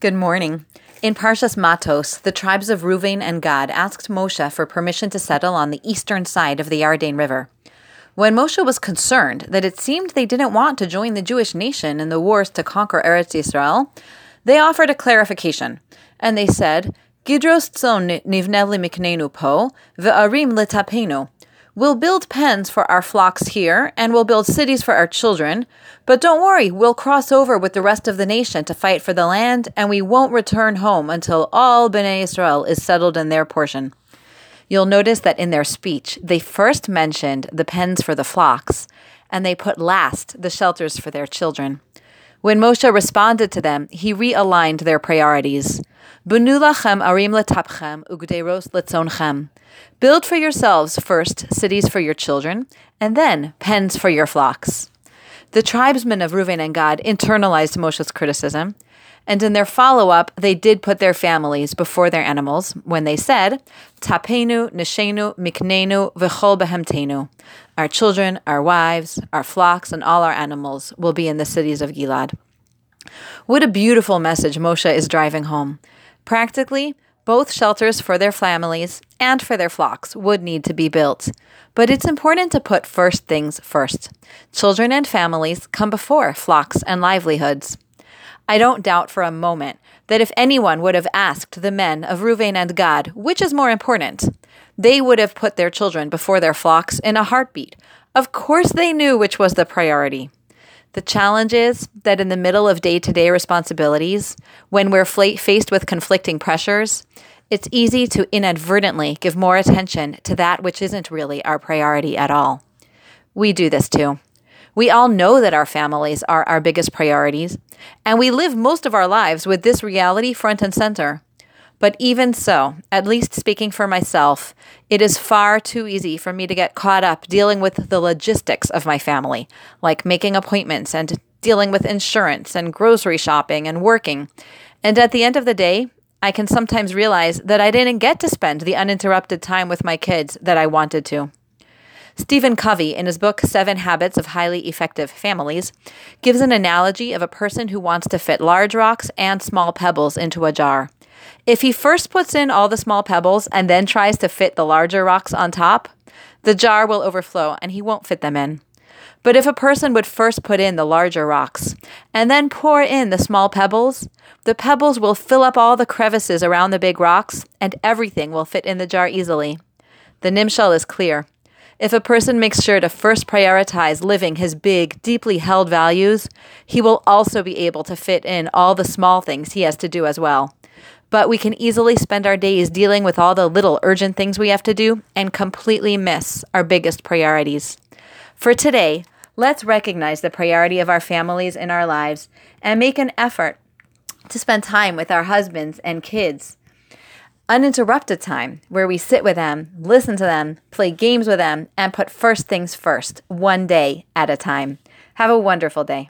Good morning. In Parshas Matos, the tribes of Ruvain and Gad asked Moshe for permission to settle on the eastern side of the Yarden River. When Moshe was concerned that it seemed they didn't want to join the Jewish nation in the wars to conquer Eretz Yisrael, they offered a clarification, and they said, Gidros tzon nivne miknenu po, ve'arim letapenu. We'll build pens for our flocks here, and we'll build cities for our children. But don't worry, we'll cross over with the rest of the nation to fight for the land, and we won't return home until all Bnei Israel is settled in their portion. You'll notice that in their speech, they first mentioned the pens for the flocks, and they put last the shelters for their children. When Moshe responded to them, he realigned their priorities. Arim letapchem letzonchem. Build for yourselves first cities for your children, and then pens for your flocks. The tribesmen of Reuven and Gad internalized Moshe's criticism, and in their follow up, they did put their families before their animals when they said, Tapenu, Neshenu, Miknenu, V'chol behemtenu. Our children, our wives, our flocks, and all our animals will be in the cities of Gilad. What a beautiful message Moshe is driving home. Practically, both shelters for their families and for their flocks would need to be built. But it's important to put first things first. Children and families come before flocks and livelihoods. I don't doubt for a moment that if anyone would have asked the men of Reuven and Gad which is more important, they would have put their children before their flocks in a heartbeat. Of course, they knew which was the priority. The challenge is that in the middle of day to day responsibilities, when we're faced with conflicting pressures, it's easy to inadvertently give more attention to that which isn't really our priority at all. We do this too. We all know that our families are our biggest priorities, and we live most of our lives with this reality front and center. But even so, at least speaking for myself, it is far too easy for me to get caught up dealing with the logistics of my family, like making appointments and dealing with insurance and grocery shopping and working. And at the end of the day, I can sometimes realize that I didn't get to spend the uninterrupted time with my kids that I wanted to. Stephen Covey, in his book Seven Habits of Highly Effective Families, gives an analogy of a person who wants to fit large rocks and small pebbles into a jar. If he first puts in all the small pebbles and then tries to fit the larger rocks on top, the jar will overflow and he won't fit them in. But if a person would first put in the larger rocks and then pour in the small pebbles, the pebbles will fill up all the crevices around the big rocks and everything will fit in the jar easily. The nimshal is clear. If a person makes sure to first prioritize living his big, deeply held values, he will also be able to fit in all the small things he has to do as well but we can easily spend our days dealing with all the little urgent things we have to do and completely miss our biggest priorities. For today, let's recognize the priority of our families in our lives and make an effort to spend time with our husbands and kids. Uninterrupted time where we sit with them, listen to them, play games with them, and put first things first, one day at a time. Have a wonderful day.